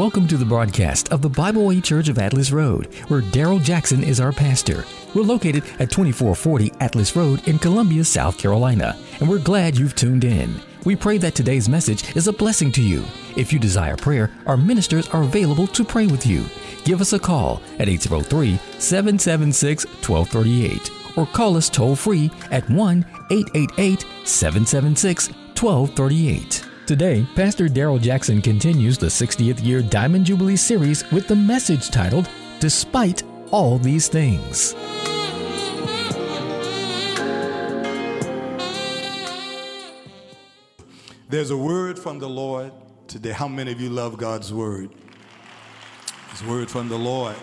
Welcome to the broadcast of the Bible Way Church of Atlas Road, where Daryl Jackson is our pastor. We're located at 2440 Atlas Road in Columbia, South Carolina, and we're glad you've tuned in. We pray that today's message is a blessing to you. If you desire prayer, our ministers are available to pray with you. Give us a call at 803 776 1238 or call us toll free at 1 888 776 1238. Today, Pastor Daryl Jackson continues the 60th year Diamond Jubilee series with the message titled, Despite All These Things. There's a word from the Lord today. How many of you love God's word? His word from the Lord.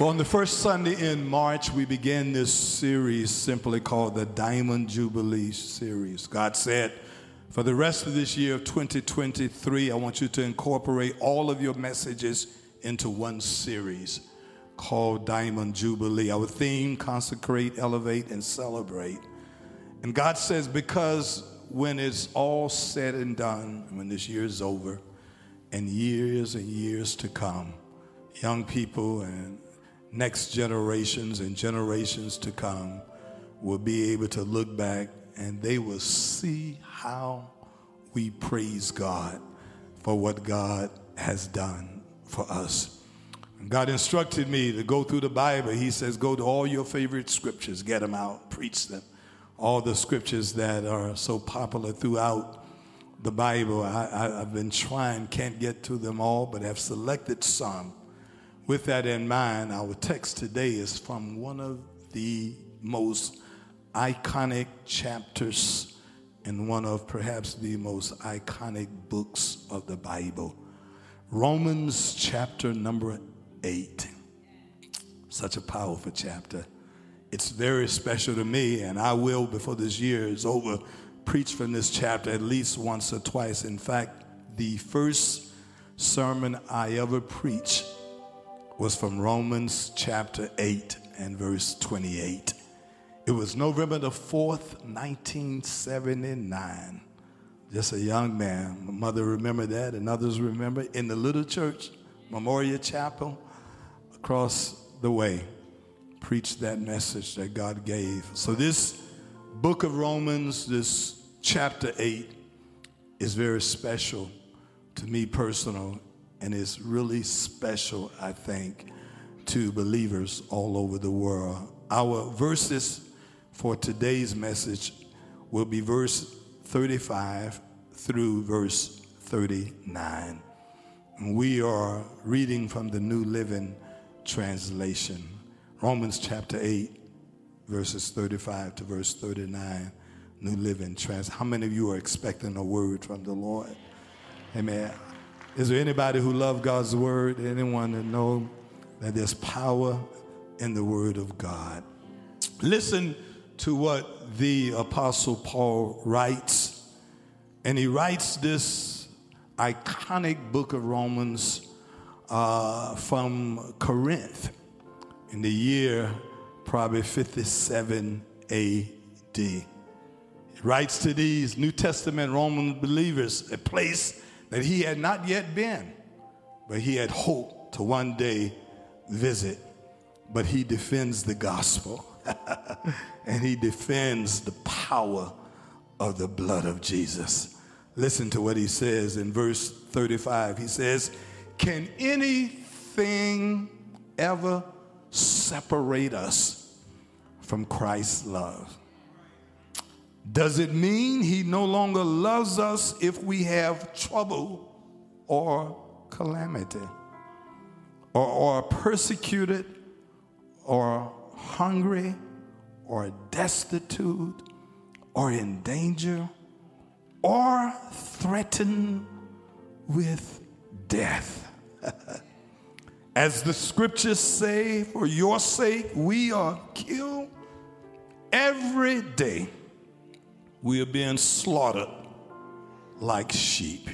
Well, on the first Sunday in March, we began this series simply called the Diamond Jubilee series. God said, for the rest of this year of 2023, I want you to incorporate all of your messages into one series called Diamond Jubilee. Our theme consecrate, elevate, and celebrate. And God says, because when it's all said and done, when this year is over, and years and years to come, young people and next generations and generations to come will be able to look back and they will see how we praise God for what God has done for us. God instructed me to go through the Bible. He says, Go to all your favorite scriptures, get them out, preach them. All the scriptures that are so popular throughout the Bible. I, have been trying, can't get to them all, but have selected some. With that in mind, our text today is from one of the most iconic chapters in one of perhaps the most iconic books of the Bible Romans chapter number eight. Such a powerful chapter. It's very special to me, and I will, before this year is over, preach from this chapter at least once or twice. In fact, the first sermon I ever preached was from Romans chapter 8 and verse 28. It was November the 4th, 1979. Just a young man. My mother remembered that, and others remember in the little church, Memorial Chapel, across the way, preached that message that God gave. So, this book of Romans, this chapter 8, is very special to me personal, and it's really special, I think, to believers all over the world. Our verses for today's message will be verse 35 through verse 39. We are reading from the New Living Translation, Romans chapter 8, verses 35 to verse 39, New Living Translation. How many of you are expecting a word from the Lord? Amen. Is there anybody who loves God's word? Anyone that know that there's power in the word of God? Listen to what the Apostle Paul writes. And he writes this iconic book of Romans uh, from Corinth in the year probably 57 AD. He writes to these New Testament Roman believers a place that he had not yet been, but he had hoped to one day visit. But he defends the gospel. and he defends the power of the blood of Jesus. Listen to what he says in verse 35. He says, Can anything ever separate us from Christ's love? Does it mean he no longer loves us if we have trouble or calamity, or, are persecuted, or hungry or destitute or in danger or threatened with death. As the scriptures say, for your sake, we are killed every day. We are being slaughtered like sheep.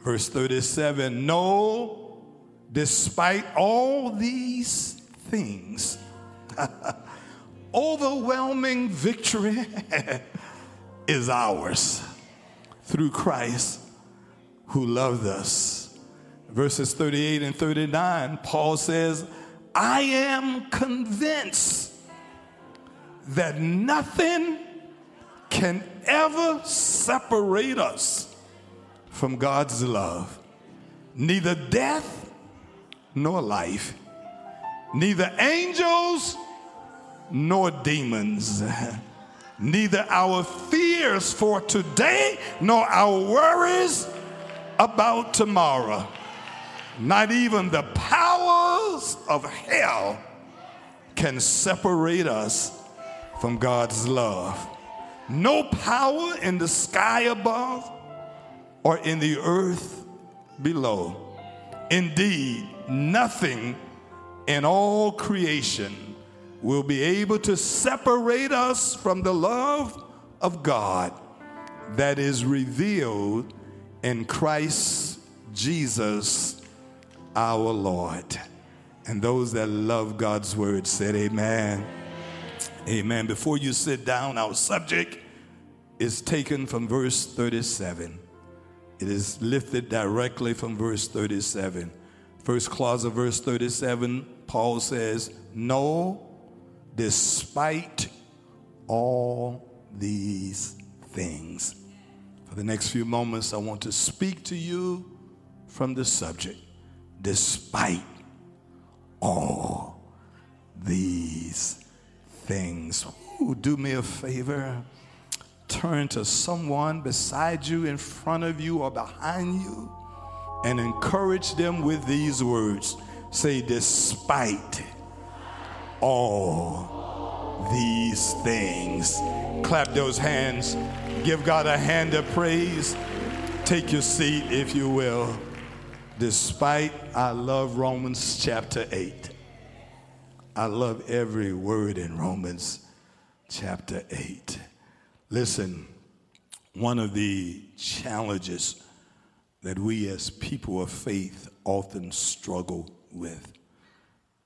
Verse 37 No, despite all these things, overwhelming victory is ours through Christ who loved us. verses 38 and 39, Paul says, I am convinced that nothing can ever separate us from God's love. Neither death nor life, neither angels nor demons, neither our fears for today nor our worries about tomorrow, not even the powers of hell can separate us from God's love. No power in the sky above or in the earth below. Indeed, nothing in all creation will be able to separate us from the love of God that is revealed in Christ Jesus our Lord. And those that love God's word said, Amen. Amen. Before you sit down, our subject is taken from verse 37. It is lifted directly from verse 37. First clause of verse 37, Paul says, No, despite all these things. For the next few moments, I want to speak to you from the subject, despite all these things. Ooh, do me a favor. Turn to someone beside you, in front of you, or behind you, and encourage them with these words. Say, despite all these things. Clap those hands. Give God a hand of praise. Take your seat, if you will. Despite, I love Romans chapter 8. I love every word in Romans chapter 8. Listen, one of the challenges that we as people of faith often struggle with,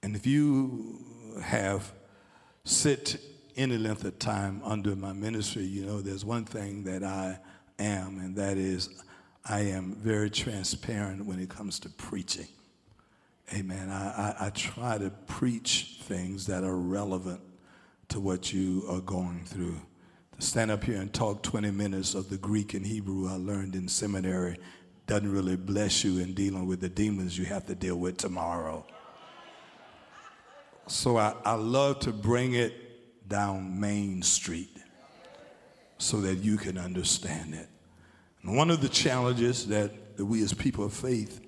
and if you have sit any length of time under my ministry, you know there's one thing that I am, and that is I am very transparent when it comes to preaching. Amen. I, I, I, try to preach things that are relevant to what you are going through. To stand up here and talk 20 minutes of the Greek and Hebrew I learned in seminary doesn't really bless you in dealing with the demons you have to deal with tomorrow. So I, I love to bring it down Main Street so that you can understand it. And one of the challenges that, that we as people of faith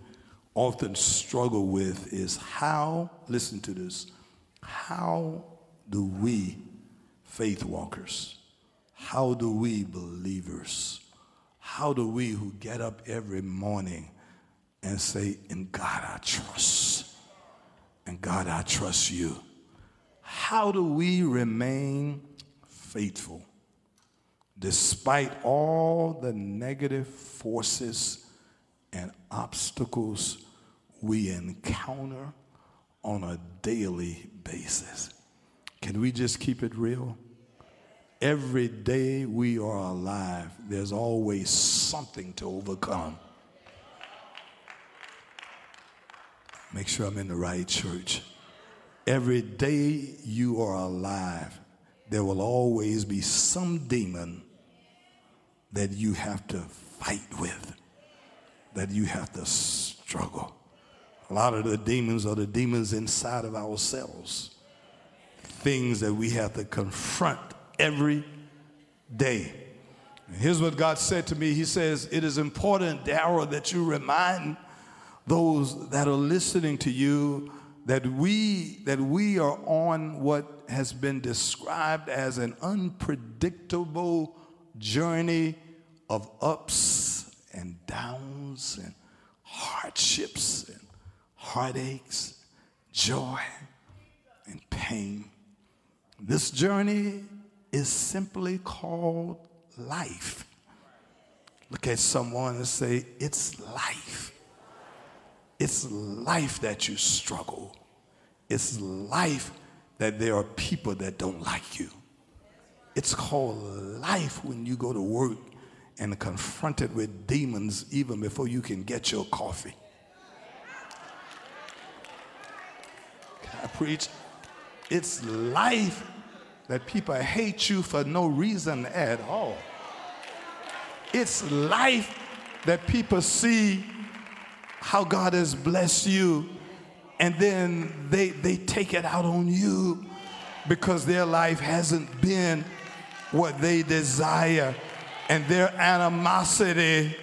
often struggle with is how, listen to this, how do we, faith walkers, how do we, believers, how do we who get up every morning and say, In God I trust, and God I trust you, how do we remain faithful despite all the negative forces? and obstacles we encounter on a daily basis. Can we just keep it real? Every day we are alive, there's always something to overcome. Make sure I'm in the right church. Every day you are alive, there will always be some demon that you have to fight with that you have to struggle. A lot of the demons are the demons inside of ourselves, things that we have to confront every day. And here's what God said to me He says, It is important, Daryl, that you remind those that are listening to you that we that we are on what has been described as an unpredictable journey of ups and downs and hardships and heartaches, joy and pain. This journey is simply called life. Look at someone and say, It's life. It's life that you struggle. It's life that there are people that don't like you. It's called life when you go to work and confronted with demons even before you can get your coffee. Can I preach? It's life that people hate you for no reason at all. It's life that people see how God has blessed you and then they, they take it out on you because their life hasn't been what they desire and their animosity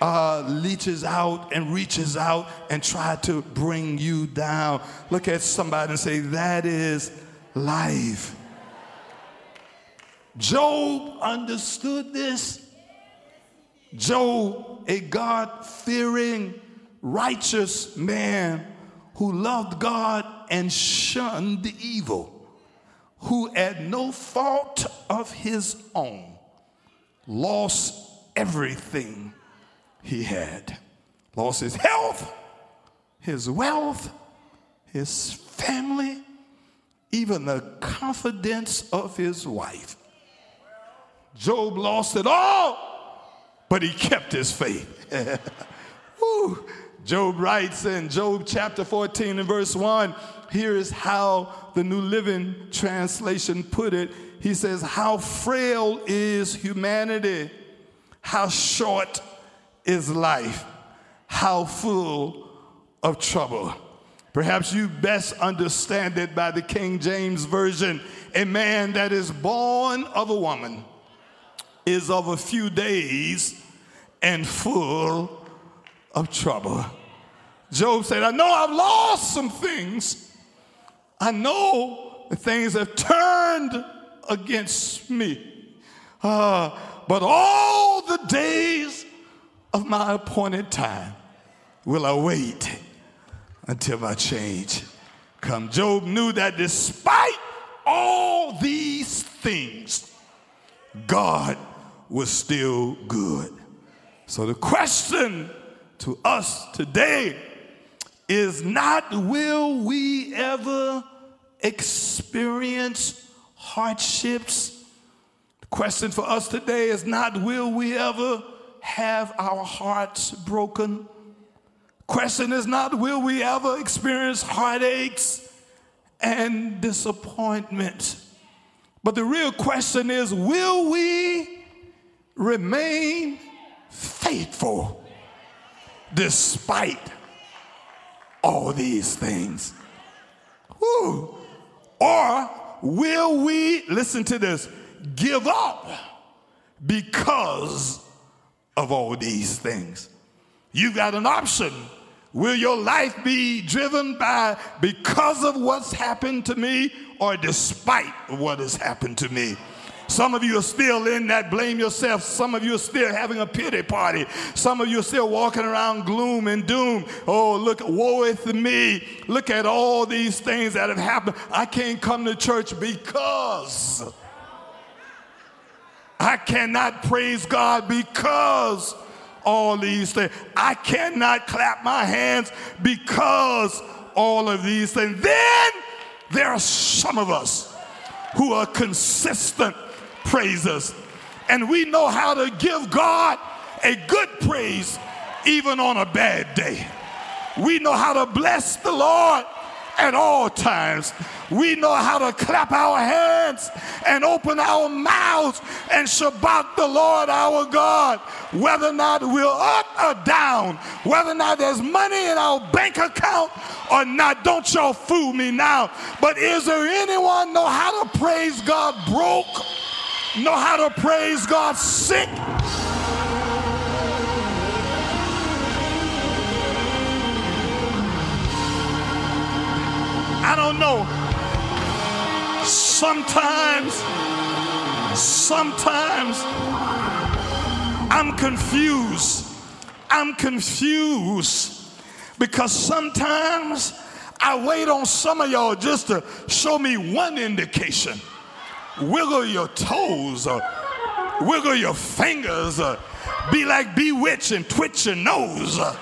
uh, leaches out and reaches out and try to bring you down. Look at somebody and say, that is life. Job understood this. Job, a God fearing, righteous man who loved God and shunned the evil, who at no fault of his own lost everything he had. Lost his health, his wealth, his family, even the confidence of his wife. Job lost it all, but he kept his faith. Job writes in Job chapter 14 and verse 1 here is how the New Living Translation put it. He says, How frail is humanity, how short is life, how full of trouble. Perhaps you best understand it by the King James Version. A man that is born of a woman is of a few days and full of trouble. Job said, I know I've lost some things. I know the things have turned against me. Uh, but all the days of my appointed time will I wait until my change come. Job knew that despite all these things, God was still good. So the question to us today is not will we ever experience hardships? The question for us today is not will we ever have our hearts broken? Question is not will we ever experience heartaches and disappointment? But the real question is will we remain faithful despite all these things? Whew. Or will we, listen to this, give up because of all these things? You've got an option. Will your life be driven by because of what's happened to me or despite what has happened to me? Some of you are still in that blame yourself. Some of you are still having a pity party. Some of you are still walking around gloom and doom. Oh, look, woe is me. Look at all these things that have happened. I can't come to church because I cannot praise God because all these things. I cannot clap my hands because all of these things. Then there are some of us who are consistent praisers. And we know how to give God a good praise even on a bad day. We know how to bless the Lord at all times. We know how to clap our hands and open our mouths and Shabach the Lord our God, whether or not we're up or down, whether or not there's money in our bank account or not. Don't y'all fool me now. But is there anyone know how to praise God broke? Know how to praise God sick. I don't know. Sometimes, sometimes I'm confused. I'm confused because sometimes I wait on some of y'all just to show me one indication wiggle your toes or wiggle your fingers or be like bewitch and twitch your nose. Uh,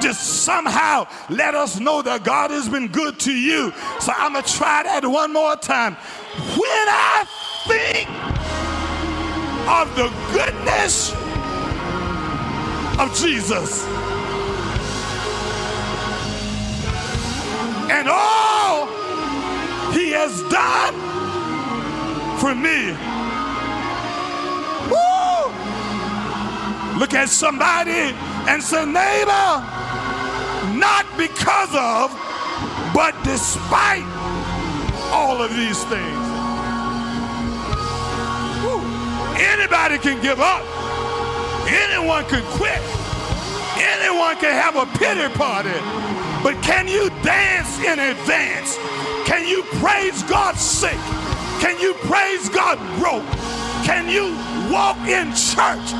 just somehow let us know that God has been good to you. So I'm going to try that one more time. When I think of the goodness of Jesus and all he has done for me. Woo! Look at somebody and say, neighbor, not because of, but despite all of these things. Woo. Anybody can give up. Anyone can quit. Anyone can have a pity party. But can you dance in advance? Can you praise God sick? Can you praise God broke? Can you walk in church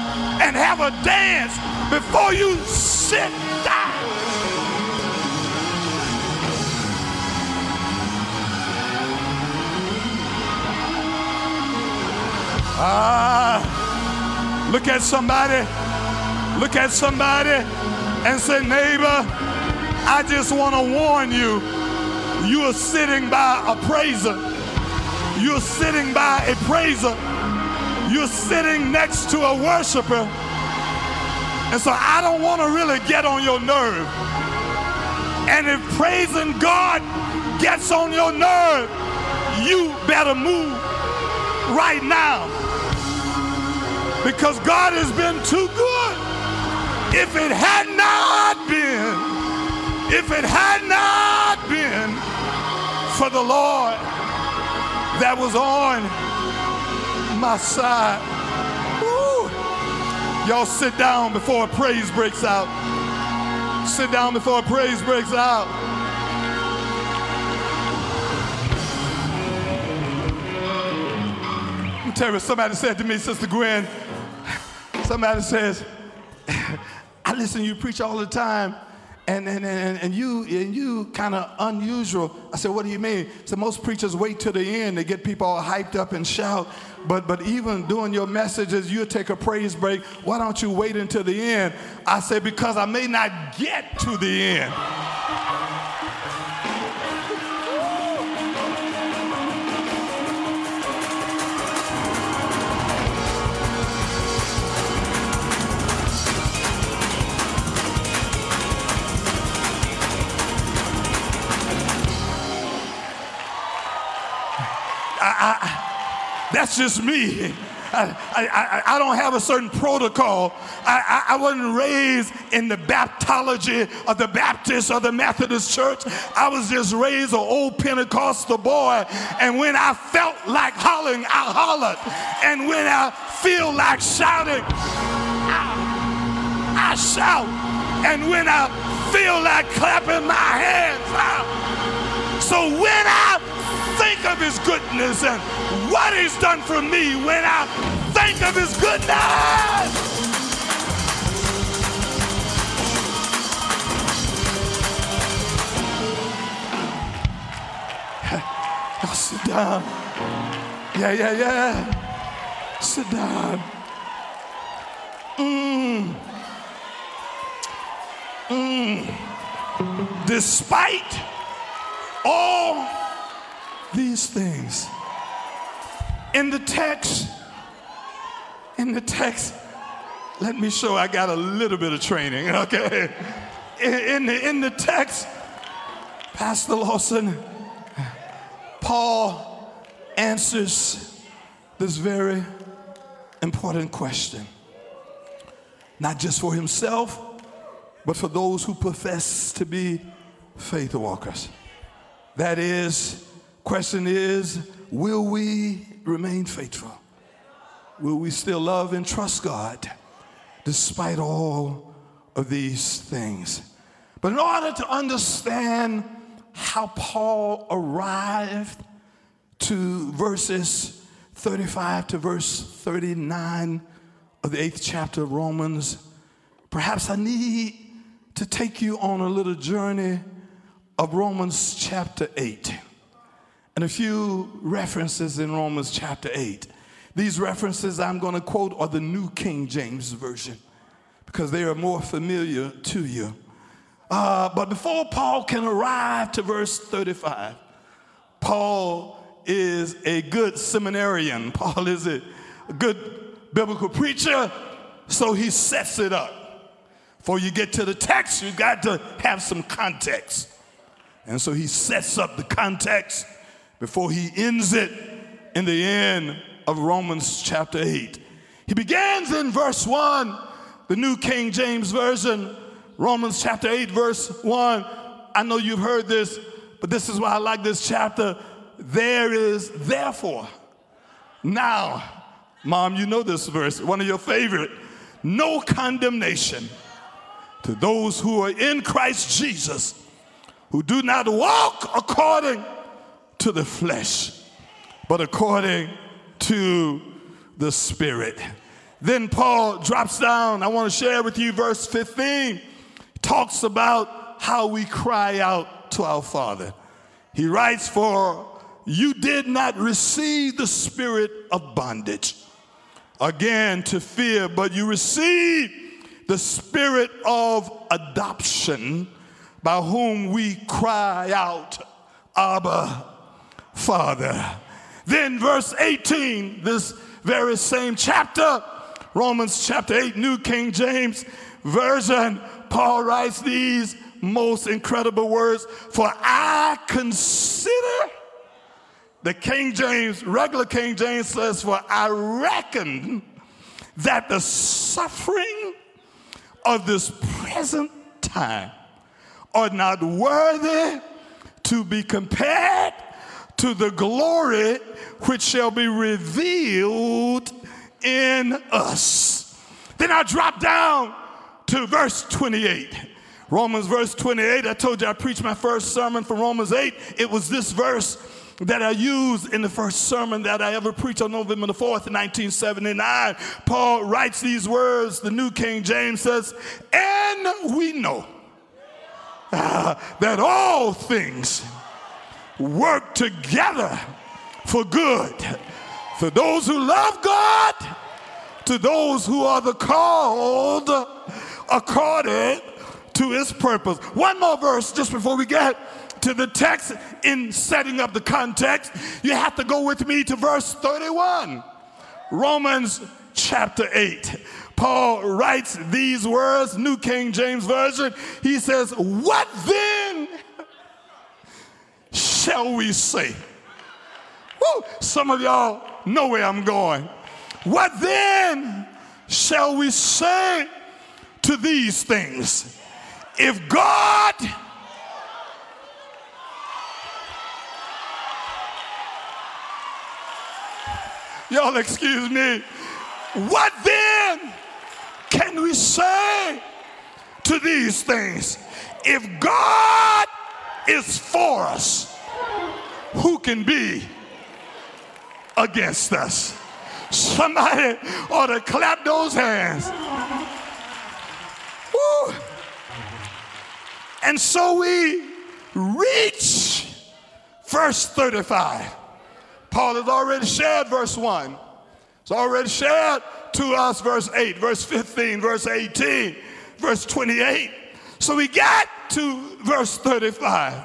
and have a dance before you sit down? Ah, look at somebody, look at somebody and say, neighbor, I just want to warn you, you are sitting by a praiser. You're sitting by a praiser. You're sitting next to a worshiper. And so I don't want to really get on your nerve. And if praising God gets on your nerve, you better move right now. Because God has been too good. If it had not been if it had not been for the Lord that was on my side. Woo. Y'all sit down before a praise breaks out. Sit down before a praise breaks out. You somebody said to me, Sister Gwen. Somebody says, I listen to you preach all the time and, and, and, and you and you kind of unusual. I said, what do you mean? So most preachers wait till the end to get people all hyped up and shout. But but even doing your messages, you take a praise break. Why don't you wait until the end? I said, because I may not get to the end. I, I, that's just me. I, I, I, don't have a certain protocol. I, I, wasn't raised in the baptology of the Baptist or the Methodist church. I was just raised an old Pentecostal boy. And when I felt like hollering, I hollered. And when I feel like shouting, I, I shout. And when I feel like clapping my hands, I, so when I of his goodness and what he's done for me when I think of his goodness. Y'all sit down. Yeah, yeah, yeah. Sit down. Mmm. Mmm. Despite all these things. In the text, in the text, let me show I got a little bit of training, okay? In, the, in the text, Pastor Lawson, Paul answers this very important question. Not just for himself, but for those who profess to be faith walkers. That is, Question is, will we remain faithful? Will we still love and trust God despite all of these things? But in order to understand how Paul arrived to verses 35 to verse 39 of the eighth chapter of Romans, perhaps I need to take you on a little journey of Romans chapter 8 and a few references in Romans chapter 8. These references I'm going to quote are the New King James Version because they are more familiar to you. Uh, but before Paul can arrive to verse 35, Paul is a good seminarian. Paul is a, good biblical preacher, so he sets it up. Before you get to the text, you got to have some context. And so he sets up the context before he ends it in the end of Romans chapter 8. He begins in verse 1, the New King James Version, Romans chapter 8, verse 1. I know you've heard this, but this is why I like this chapter. There is therefore now, mom, you know this verse, one of your favorite, no condemnation to those who are in Christ Jesus, who do not walk according to the flesh, but according to the Spirit. Then Paul drops down. I want to share with you verse 15. Talks about how we cry out to our Father. He writes, For you did not receive the spirit of bondage again to fear, but you received the spirit of adoption by whom we cry out, Abba, Father. Then, verse 18, this very same chapter, Romans chapter 8, New King James Version, Paul writes these most incredible words For I consider, the King James, regular King James says, For I reckon that the suffering of this present time are not worthy to be compared to the glory which shall be revealed in us. Then I drop down to verse 28. Romans verse 28. I told you I preached my first sermon from Romans 8. It was this verse that I used in the first sermon that I ever preached on November the 4th, 1979. Paul writes these words, the New King James says, And we know uh, that all things work together for good for those who love God, to those who are the called according to his purpose. One more verse just before we get to the text in setting up the context. You have to go with me to verse 31. Romans chapter 8. Paul writes these words, New King James Version. He says, What then shall we say? Woo, some of y'all know where I'm going. What then shall we say to these things? If God Y'all excuse me. What then can we say to these things? If God is for us, who can be against us? Somebody ought to clap those hands. Woo. And so we reach verse 35. Paul has already shared verse 1. It's already shared to us verse 8, verse 15, verse 18, verse 28. So we got to verse 35.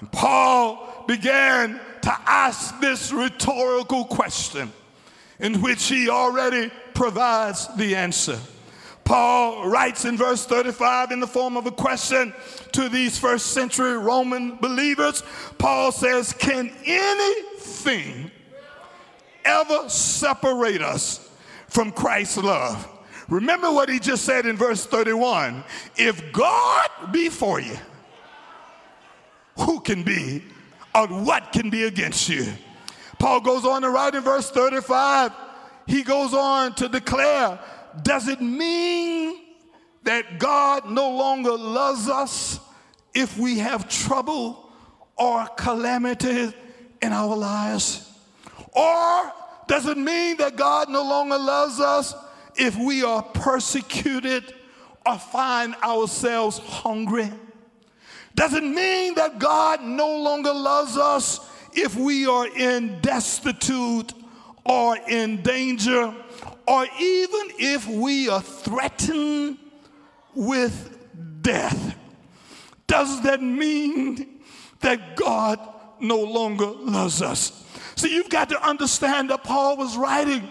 And Paul began to ask this rhetorical question in which he already provides the answer. Paul writes in verse 35 in the form of a question to these first century Roman believers. Paul says, Can anything ever separate us from Christ's love? Remember what he just said in verse 31 If God be for you, who can be or what can be against you? Paul goes on to write in verse 35, he goes on to declare does it mean that God no longer loves us if we have trouble or calamity in our lives? Or does it mean that God no longer loves us if we are persecuted or find ourselves hungry? Does it mean that God no longer loves us if we are in destitute or in danger or even if we are threatened with death, does that mean that God no longer loves us? See, you've got to understand that Paul was writing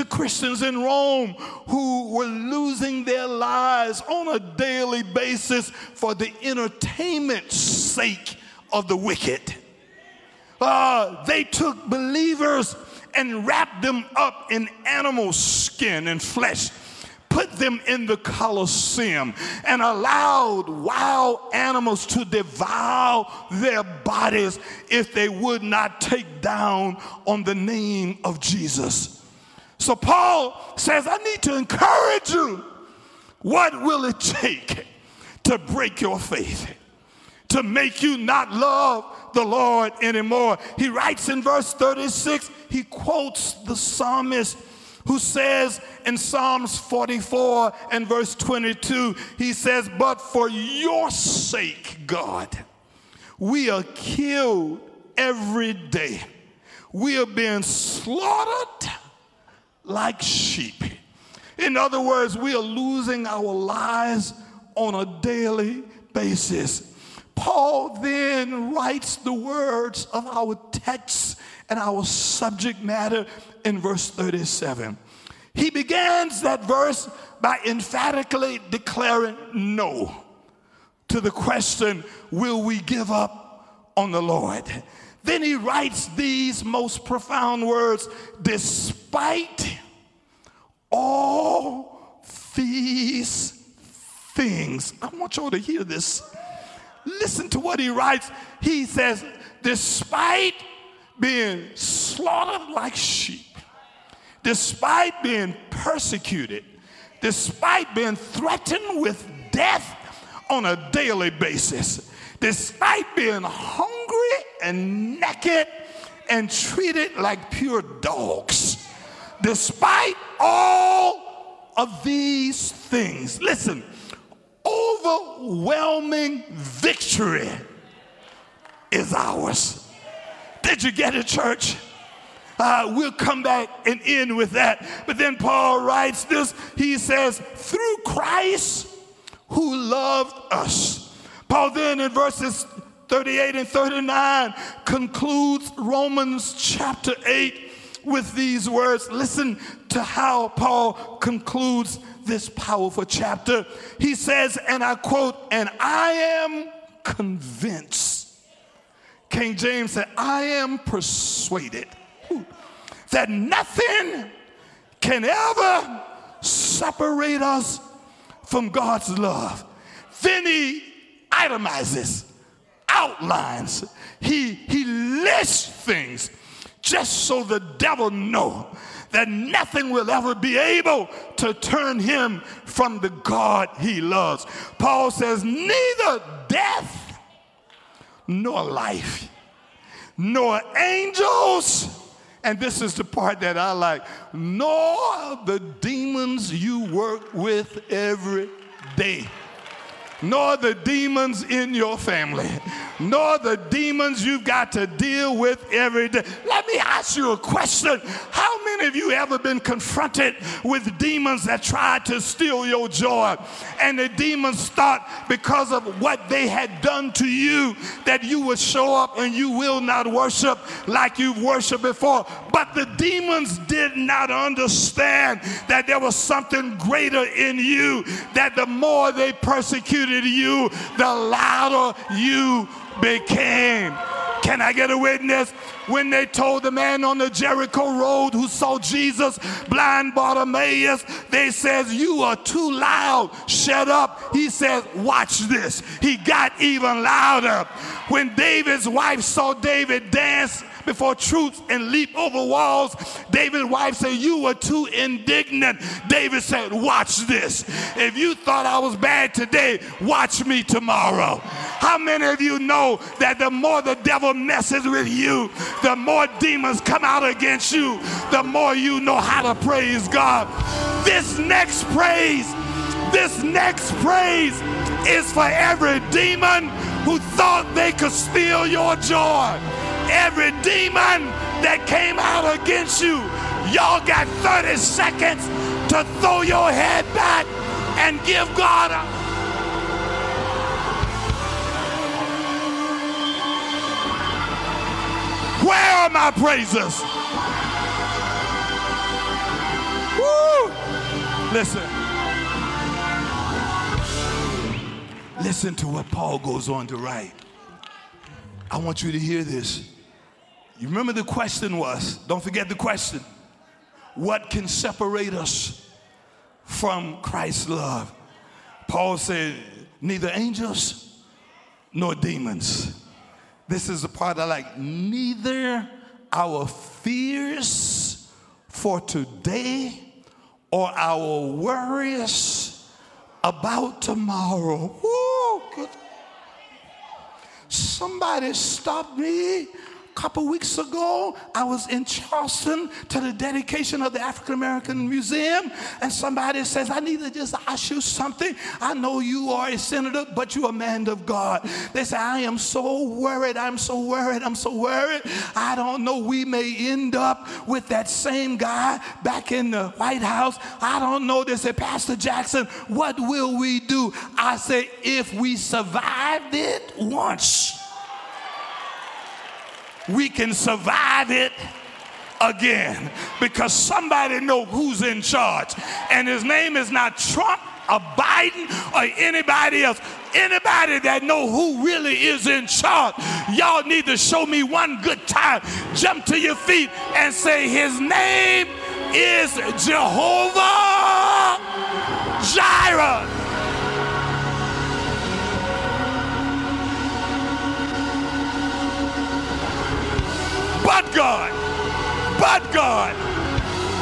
to Christians in Rome who were losing their lives on a daily basis for the entertainment sake of the wicked. uh, they took believers and wrapped them up in animal skin and flesh put them in the Colosseum and allowed wild animals to devour their bodies if they would not take down on the name of Jesus. So Paul says, I need to encourage you. What will it take to break your faith? To make you not love the Lord anymore. He writes in verse 36, he quotes the psalmist who says in Psalms 44 and verse 22, he says, But for your sake, God, we are killed every day. We are being slaughtered like sheep. In other words, we are losing our lives on a daily basis. Paul then writes the words of our text and our subject matter in verse 37. He begins that verse by emphatically declaring no to the question, Will we give up on the Lord? Then he writes these most profound words despite all these things. I want y'all to hear this. Listen to what he writes. He says, despite being slaughtered like sheep, despite being persecuted, despite being threatened with death on a daily basis, despite being hungry and naked and treated like pure dogs, despite all of these things, listen, overwhelming victory is ours. Did you get it, church? Uh, we'll come back and end with that. But then Paul writes this. He says, through Christ who loved us. Paul then in verses 38 and 39 concludes Romans chapter 8 with these words. Listen to how Paul concludes this powerful chapter. He says, and I quote, and I am convinced King James said, I am persuaded that nothing can ever separate us from God's love. Then he itemizes, outlines, he, he lists things just so the devil know that nothing will ever be able to turn him from the God he loves. Paul says, neither death nor life, nor angels, and this is the part that I like, nor the demons you work with every day nor the demons in your family, nor the demons you've got to deal with every day. Let me ask you a question. How many of you ever been confronted with demons that tried to steal your joy? And the demons thought because of what they had done to you that you would show up and you will not worship like you've worshiped before. But the demons did not understand that there was something greater in you, that the more they persecuted you, the louder you became. Can I get a witness? When they told the man on the Jericho road who saw Jesus, blind Bartimaeus, they says, you are too loud. Shut up. He says, watch this. He got even louder. When David's wife saw David dance before troops and leap over walls. David's wife said, You were too indignant. David said, Watch this. If you thought I was bad today, watch me tomorrow. How many of you know that the more the devil messes with you, the more demons come out against you, the more you know how to praise God? This next praise, this next praise is for every demon who thought they could steal your joy every demon that came out against you. Y'all got 30 seconds to throw your head back and give God a. Where are my praises? Woo! Listen. Listen to what Paul goes on to write. I want you to hear this. You remember the question was, don't forget the question. What can separate us from Christ's love? Paul said, neither angels nor demons. This is the part I like. Neither our fears for today or our worries about tomorrow. Woo. Somebody stop me couple weeks ago, I was in Charleston to the dedication of the African American Museum, and somebody says, I need to just ask you something. I know you are a senator, but you're a man of God. They say, I am so worried. I'm so worried. I'm so worried. I don't know. We may end up with that same guy back in the White House. I don't know. They say, Pastor Jackson, what will we do? I say, if we survived it once, we can survive it again. Because somebody know who's in charge. And his name is not trump or biden or anybody else. Anybody that know who really is in charge y'all need to show me one good time. Jump to your feet and say his name is jehovah jireh but God. But God.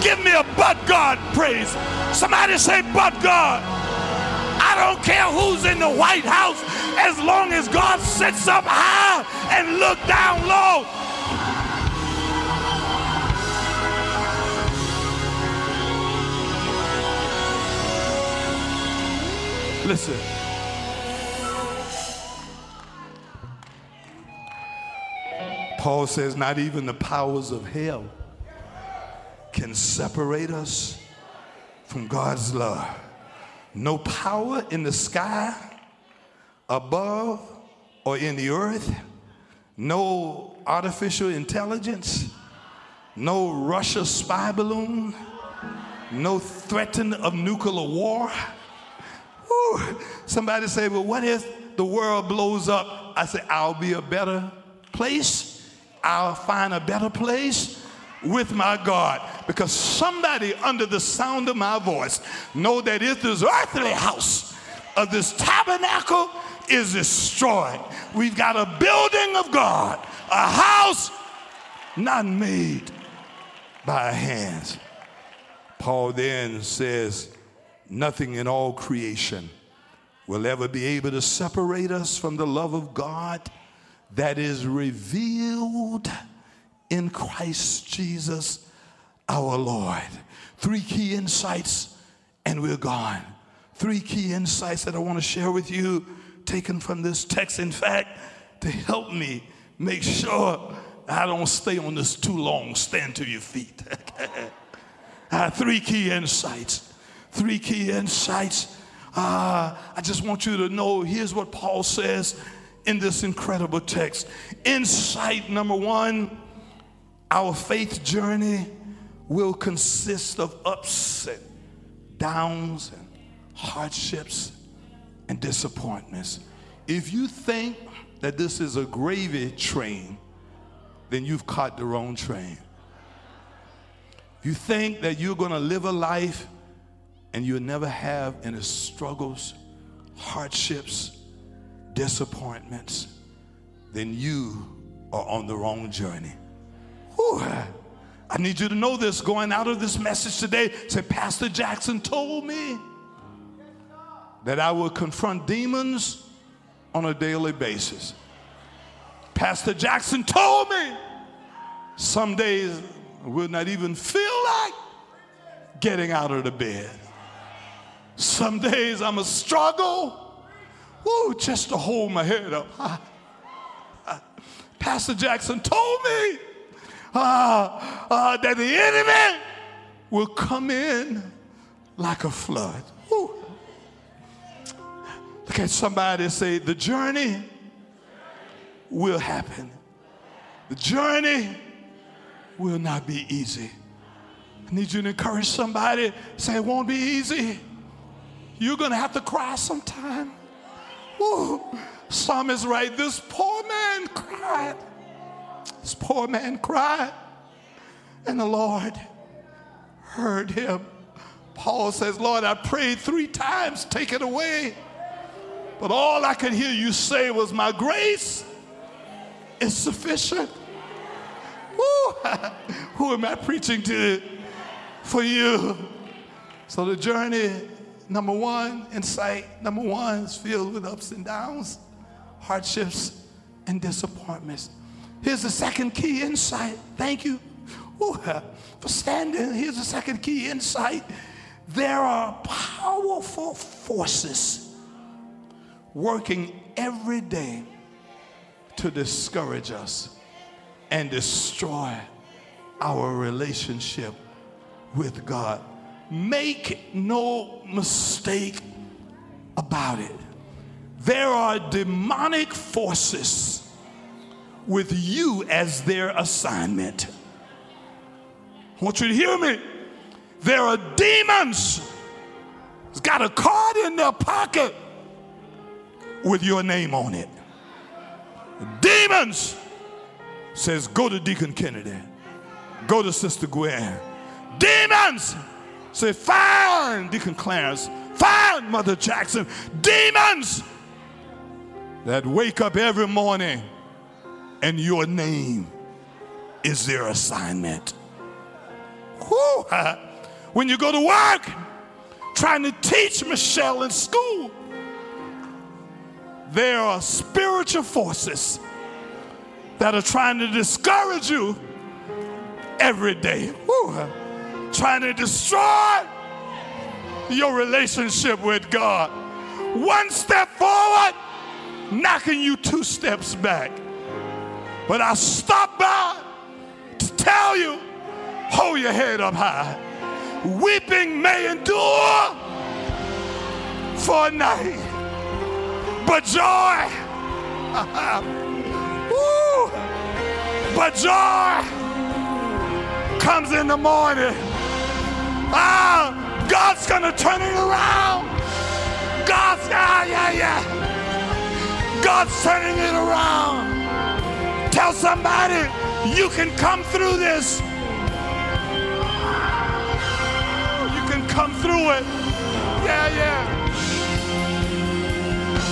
Give me a but God praise. Somebody say, but God. I don't care who's in the White House as long as God sits up high and look down low. Listen. Paul says, not even the powers of hell can separate us from God's love. No power in the sky, above, or in the earth, no artificial intelligence, no Russia spy balloon, no threatening of nuclear war. Somebody say, well, what if the world blows up? I say, I'll be a better place I'll find a better place with my God because somebody under the sound of my voice know that if this earthly house of this tabernacle is destroyed, we've got a building of God, a house not made by hands. Paul then says, nothing in all creation will ever be able to separate us from the love of God that is revealed in Christ Jesus our Lord. Three key insights, and we're gone. Three key insights that I want to share with you, taken from this text. In fact, to help me make sure I don't stay on this too long, stand to your feet. uh, three key insights. Three key insights. Uh, I just want you to know here's what Paul says in this incredible text. Insight number one our faith journey will consist of ups and downs and hardships and disappointments. If you think that this is a gravy train, then you've caught the wrong train. If you think that you're going to live a life and you'll never have any struggles, hardships, disappointments, then you are on the wrong journey. Whew. I need you to know this going out of this message today. Say, Pastor Jackson told me that I will confront demons on a daily basis. Pastor Jackson told me some days I will not even feel like getting out of the bed. Some days I'm a struggle Woo, just to hold my head up. Pastor Jackson told me uh, uh, that the enemy will come in like a flood. Woo. Look at somebody say, The journey will happen. The journey will not be easy. I need you to encourage somebody, say, It won't be easy. You're going to have to cry sometime. Ooh, psalmist right. This poor man cried. This poor man cried, and the Lord heard him. Paul says, Lord, I prayed three times, take it away. But all I could hear you say was, My grace is sufficient. Who am I preaching to? For you. So the journey, number one, insight, number one, is filled with ups and downs, hardships, and disappointments. Here's the second key insight. Thank you Ooh, for standing. Here's the second key insight. There are powerful forces working every day to discourage us and destroy our relationship with God. Make no mistake about it. There are demonic forces with you as their assignment. I want you to hear me. There are demons that's got a card in their pocket with your name on it. Demons says, go to Deacon Kennedy, go to Sister Gwen. Demons say, find Deacon Clarence, find Mother Jackson. Demons that wake up every morning and your name is their assignment. Whew. When you go to work, trying to teach Michelle in school, there are spiritual forces that are trying to discourage you every day. Woo. Trying to destroy your relationship with God. One step forward, knocking you two steps back. But I stop by to tell you hold your head up high. Weeping may endure for a night, but joy. But joy comes in the morning. Ah, God's gonna turn it around. God's, ah, yeah, yeah. God's turning it around. Tell somebody you can come through this. You can come through it. Yeah, yeah.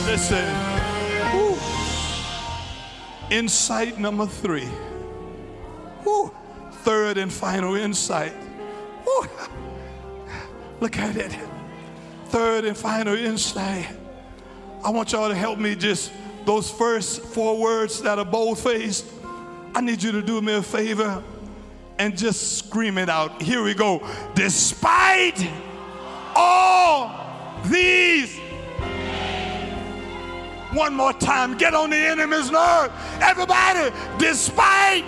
Listen. Woo. Insight number three. Woo. Third and final insight. Woo. Look at it. Third and final insight. I want y'all to help me just those first four words that are bold faced. I need you to do me a favor and just scream it out. Here we go. Despite all these one more time. Get on the enemy's nerve. Everybody, despite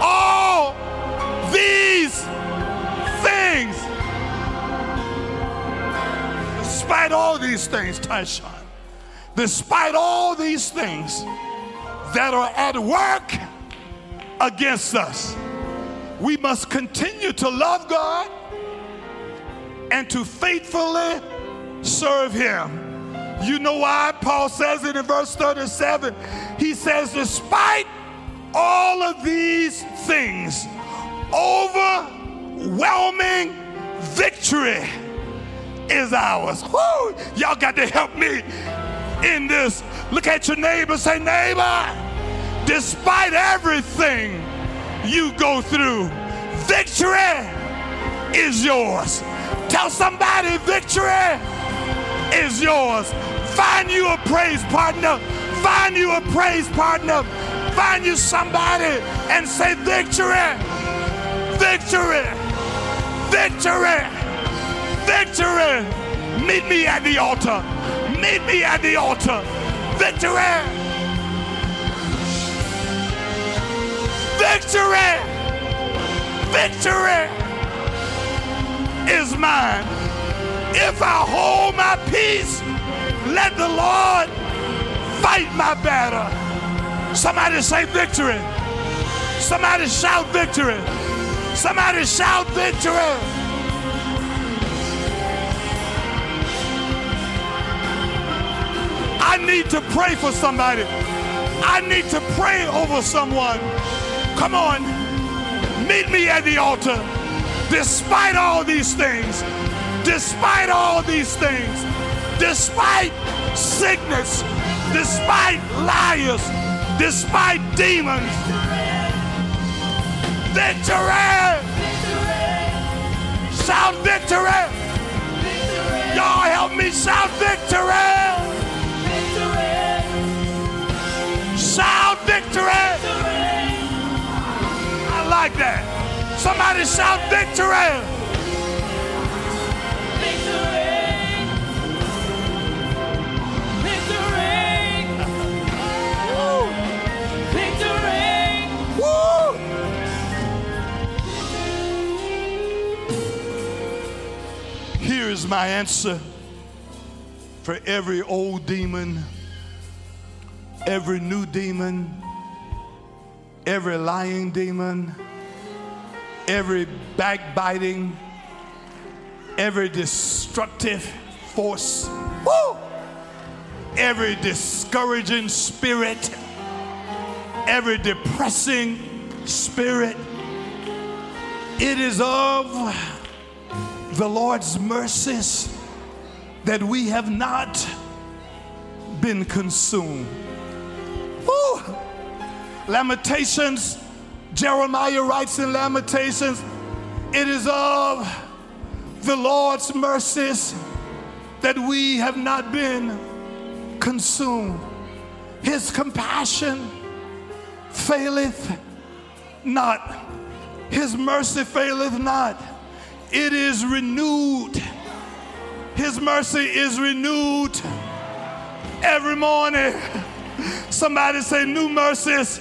all these things, despite all these things, Tyshawn, despite all these things that are at work against us, we must continue to love God and to faithfully serve Him. You know why? Paul says it in verse 37. He says, despite all of these things, overwhelming victory is ours. Woo! Y'all got to help me in this. Look at your neighbor, say, neighbor, despite everything you go through, victory is yours. Tell somebody, victory is yours. Find you a praise partner. Find you a praise partner. Find you somebody and say, Victory, victory, victory, victory. Meet me at the altar. Meet me at the altar. Victory, victory, victory is mine. If I hold my peace, let the Lord fight my battle. Somebody say victory. Somebody shout victory. Somebody shout victory. I need to pray for somebody. I need to pray over someone. Come on, meet me at the altar. Despite all these things, despite all these things, despite sickness, despite liars, despite demons, victory! Shout victory! Y'all help me shout victory! Shout victory! I like that. Somebody shout victory! Here's my answer for every old demon, every new demon, every lying demon, every backbiting, every destructive force, woo, every discouraging spirit, every depressing spirit. It is of the Lord's mercies that we have not been consumed. Lamentations, Jeremiah writes in Lamentations, it is of the Lord's mercies that we have not been consumed. His compassion faileth not, His mercy faileth not it is renewed. His mercy is renewed every morning. Somebody say, New mercies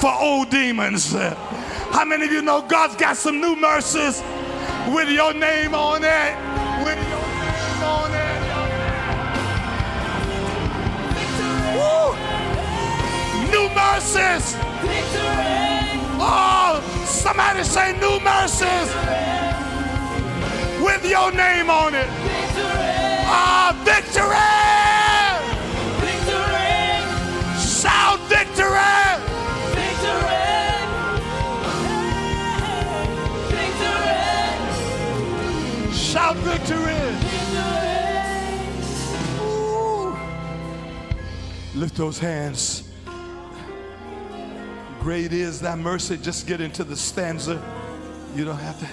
for old demons. How many of you know God's got some new mercies with your name on it? With your name on it. Woo! New mercies. Oh, somebody say new mercies with your name on it. Ah, victory! Victory! Lift those hands. Great is thy mercy. Just get into the stanza. You don't have to.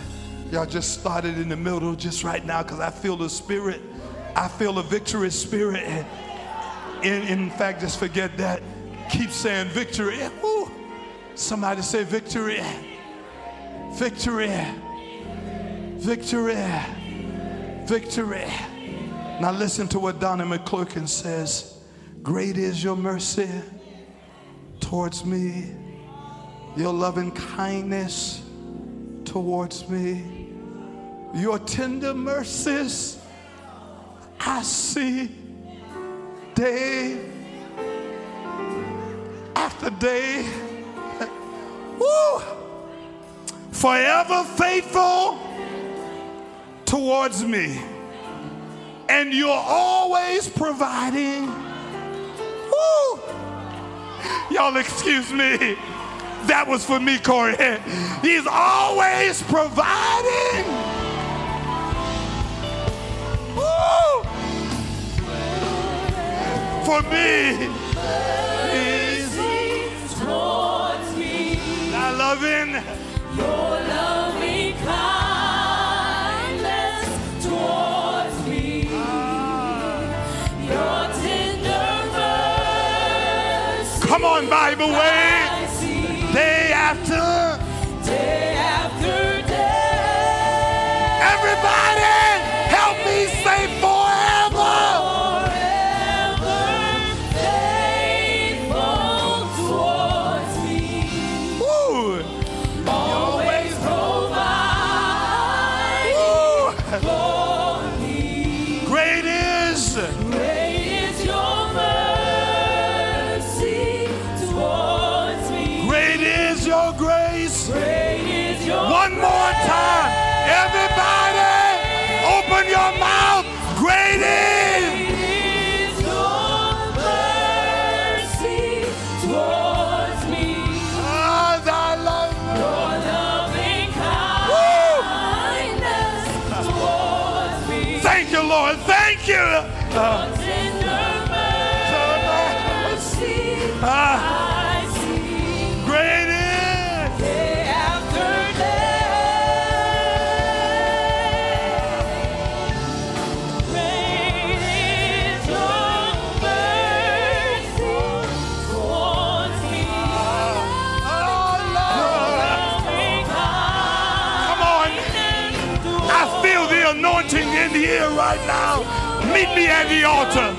Y'all just started in the middle just right now because I feel the spirit. I feel a victorious spirit. In, in fact, just forget that. Keep saying victory. Woo. Somebody say victory. Victory. Victory. Victory. Now listen to what Donnie McClurkin says. Great is your mercy towards me, your loving kindness towards me your tender mercies I see day after day. Woo! Forever faithful towards me. And you're always providing. Woo! Y'all excuse me. That was for me, Corey. He's always providing. Woo! for me. I love him. Your loving kindness Come on, Bible way. Day after. Right now. Meet me at the altar.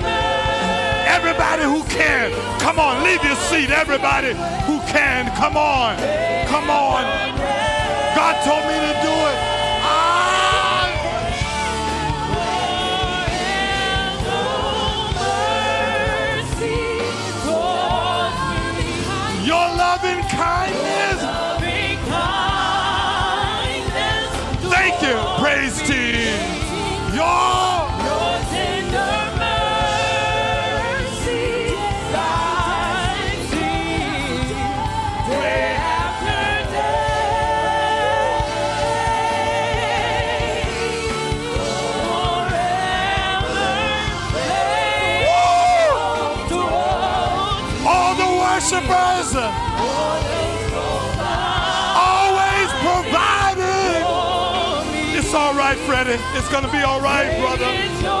Everybody who can, come on, leave your seat. Everybody who can, come on, come on. God told me to do it. Your loving kindness. Thank you, praise team. Your Your right, Freddie. It's gonna be all right, brother.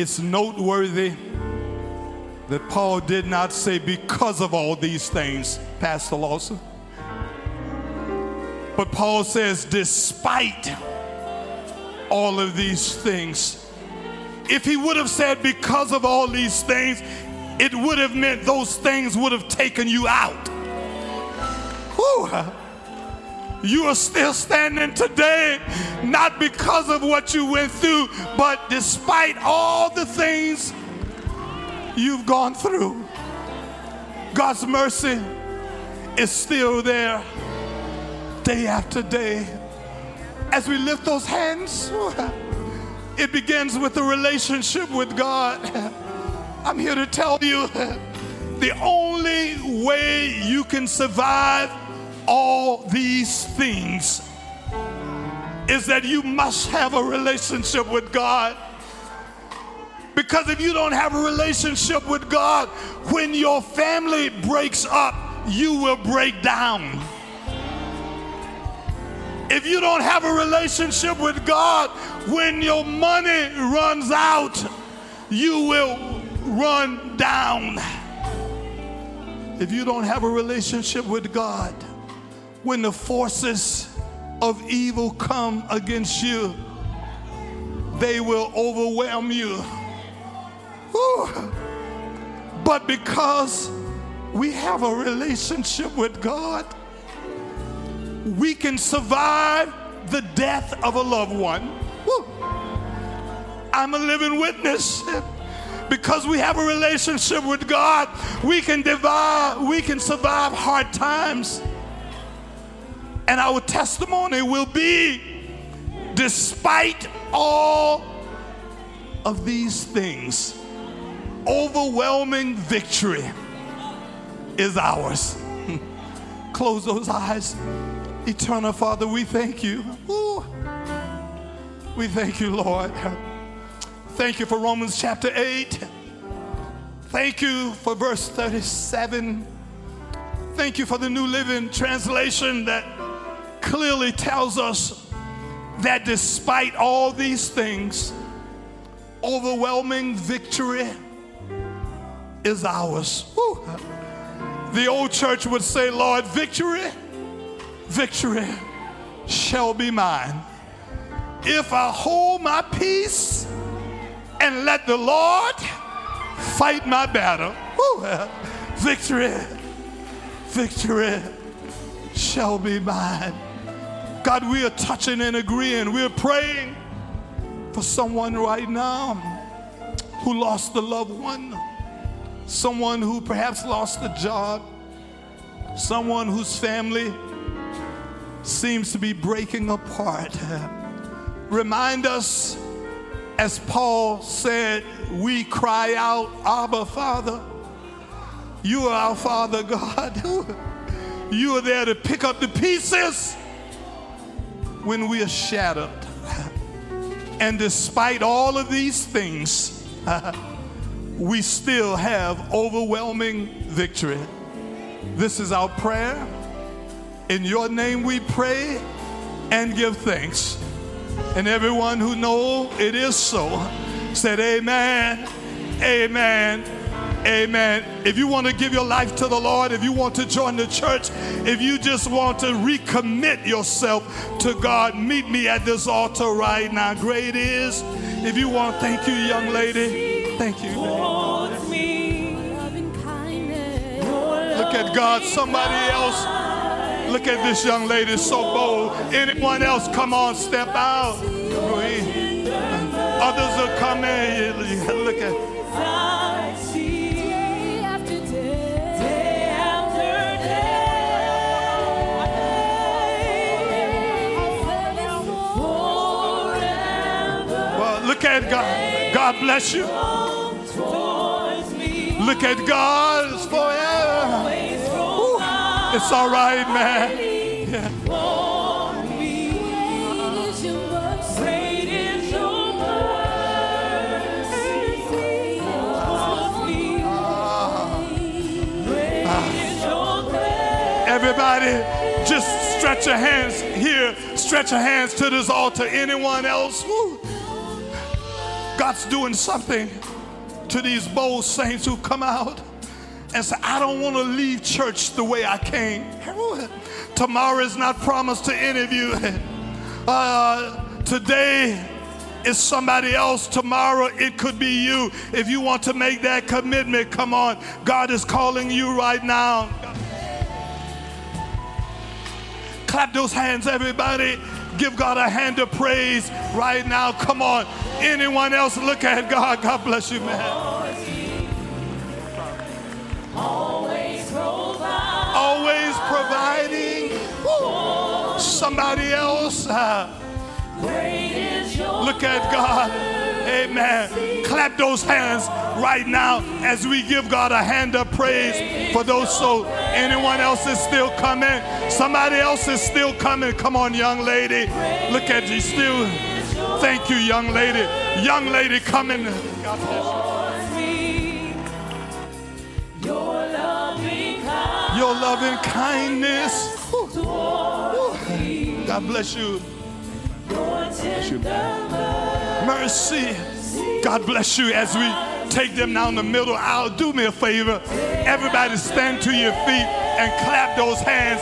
It's noteworthy that Paul did not say because of all these things, Pastor Lawson. But Paul says, despite all of these things. If he would have said because of all these things, it would have meant those things would have taken you out. Whew. You are still standing today, not because of what you went through, but despite all the things you've gone through. God's mercy is still there day after day. As we lift those hands, it begins with a relationship with God. I'm here to tell you the only way you can survive all these things is that you must have a relationship with God. Because if you don't have a relationship with God, when your family breaks up, you will break down. If you don't have a relationship with God, when your money runs out, you will run down. If you don't have a relationship with God, when the forces of evil come against you, they will overwhelm you. But because we have a relationship with God, we can survive the death of a loved one. I'm a living witness. Because we have a relationship with God, we can divide, we can survive hard times. And our testimony will be despite all of these things, overwhelming victory is ours. Close those eyes. Eternal Father, we thank you. Ooh. We thank you, Lord. Thank you for Romans chapter 8. Thank you for verse 37. Thank you for the New Living Translation that clearly tells us that despite all these things, overwhelming victory is ours. Woo. The old church would say, Lord, victory, victory shall be mine. If I hold my peace and let the Lord fight my battle, Woo. victory, victory shall be mine. God, we are touching and agreeing. We're praying for someone right now who lost a loved one, someone who perhaps lost a job, someone whose family seems to be breaking apart. Remind us, as Paul said, we cry out, Abba, Father. You are our Father, God. You are there to pick up the pieces when we are shattered. And despite all of these things, we still have overwhelming victory. This is our prayer. In your name we pray and give thanks. And everyone who know it is so said amen, amen, amen. If you want to give your life to the Lord, if you want to join the church, if you just want to recommit yourself to God, meet me at this altar right now. Great is. If you want, thank you, young lady. Thank you. Look at God, somebody else. Look at this young lady, so bold. Anyone else, come on, step out. Others are coming. Look at look at God. God bless you. Look at God. It's forever. Provide It's all right, man. grace. Everybody, just stretch your hands here. Stretch your hands to this altar. Anyone else? Woo. God's doing something to these bold saints who come out and say, I don't want to leave church the way I came. Tomorrow is not promised to any of you. Uh, today is somebody else. Tomorrow it could be you. If you want to make that commitment, come on. God is calling you right now. Clap those hands, everybody. Give God a hand of praise right now. Come on. Anyone else look at God? God bless you, man. Always provide. Always providing. Woo. Somebody else. uh, Great is your Look at God. Amen. Clap those hands right now as we give God a hand of praise for those so anyone else is still coming. Somebody else is still coming. Come on, young lady. Look at you still. Thank you, young lady. Young lady coming. Bless. Your loving kindness you. God bless you. Your tender mercy. God bless you as we take them down the middle aisle. Do me a favor. Everybody stand to your feet and clap those hands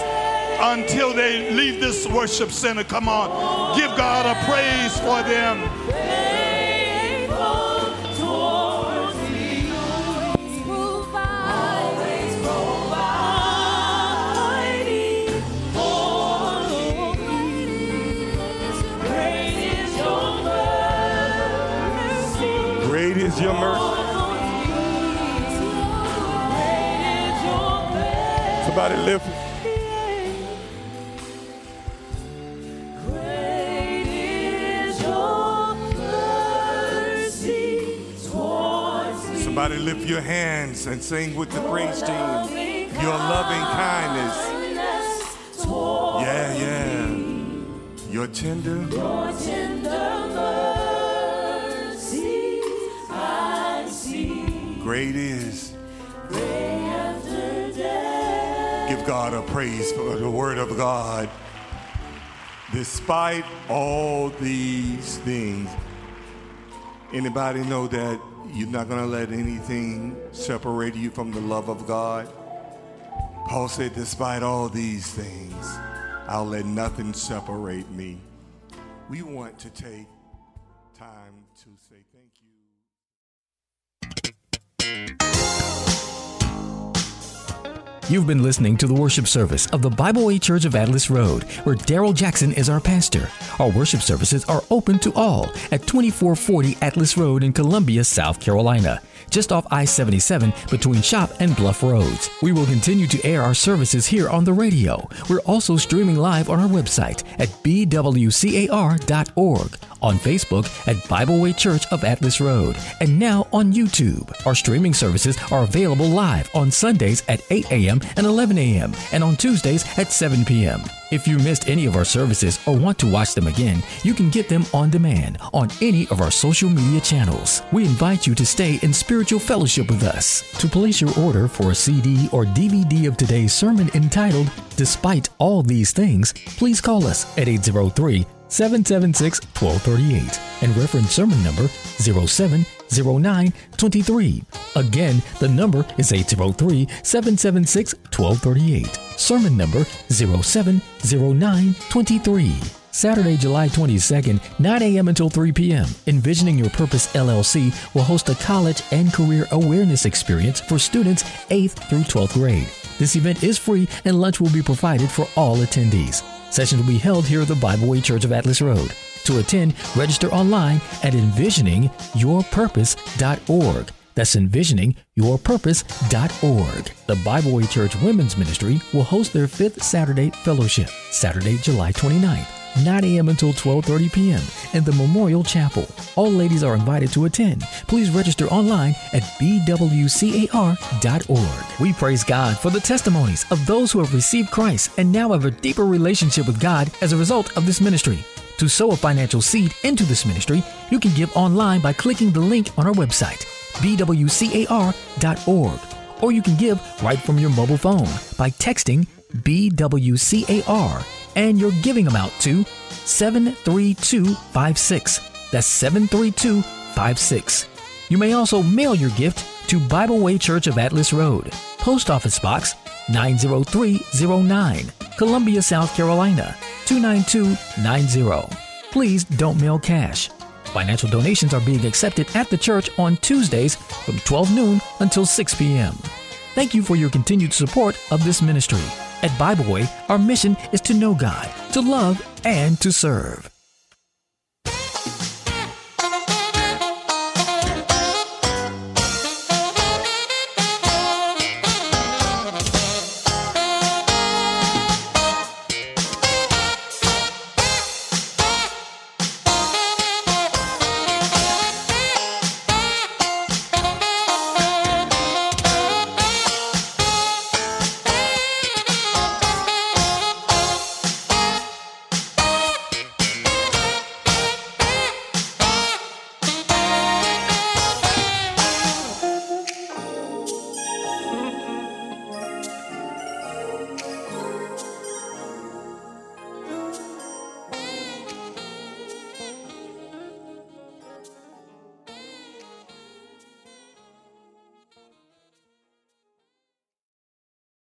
until they leave this worship center. Come on. Give God a praise for them. faithful towards Everybody lift. Somebody lift your hands and sing with the praise team. Your loving kindness. Yeah, yeah. Your tender. Your tender. Great is. Great God a praise for the word of God. Despite all these things, anybody know that you're not going to let anything separate you from the love of God? Paul said, despite all these things, I'll let nothing separate me. We want to take time to say thank you. You've been listening to the worship service of the Bible Way Church of Atlas Road, where Daryl Jackson is our pastor. Our worship services are open to all at 2440 Atlas Road in Columbia, South Carolina, just off I 77 between Shop and Bluff Roads. We will continue to air our services here on the radio. We're also streaming live on our website at bwcar.org, on Facebook at Bible Way Church of Atlas Road, and now on YouTube. Our streaming services are available live on Sundays at 8 a.m. and 11 a.m., and on Tuesdays at 7 p.m. If you missed any of our services or want to watch them again, you can get them on demand on any of our social media channels. We invite you to stay in spiritual fellowship with us. To place your order for a CD or DVD of today's sermon entitled Despite All These Things, please call us at 803 776 1238 and reference sermon number 070923. Again, the number is 803 776 1238. Sermon number 070923. Saturday, July 22nd, 9 a.m. until 3 p.m. Envisioning Your Purpose LLC will host a college and career awareness experience for students 8th through 12th grade. This event is free and lunch will be provided for all attendees. Sessions will be held here at the Bible Way Church of Atlas Road. To attend, register online at envisioningyourpurpose.org. That's envisioningyourpurpose.org. The Bible Way Church Women's Ministry will host their fifth Saturday fellowship, Saturday, July 29th. 9 a.m. until 12:30 p.m. in the Memorial Chapel. All ladies are invited to attend. Please register online at bwcar.org. We praise God for the testimonies of those who have received Christ and now have a deeper relationship with God as a result of this ministry. To sow a financial seed into this ministry, you can give online by clicking the link on our website, bwcar.org, or you can give right from your mobile phone by texting BWCAR and your giving amount to 73256. That's 73256. You may also mail your gift to Bible Way Church of Atlas Road, Post Office Box 90309, Columbia, South Carolina 29290. Please don't mail cash. Financial donations are being accepted at the church on Tuesdays from 12 noon until 6 p.m. Thank you for your continued support of this ministry. At Bible Way, our mission is to know God, to love, and to serve.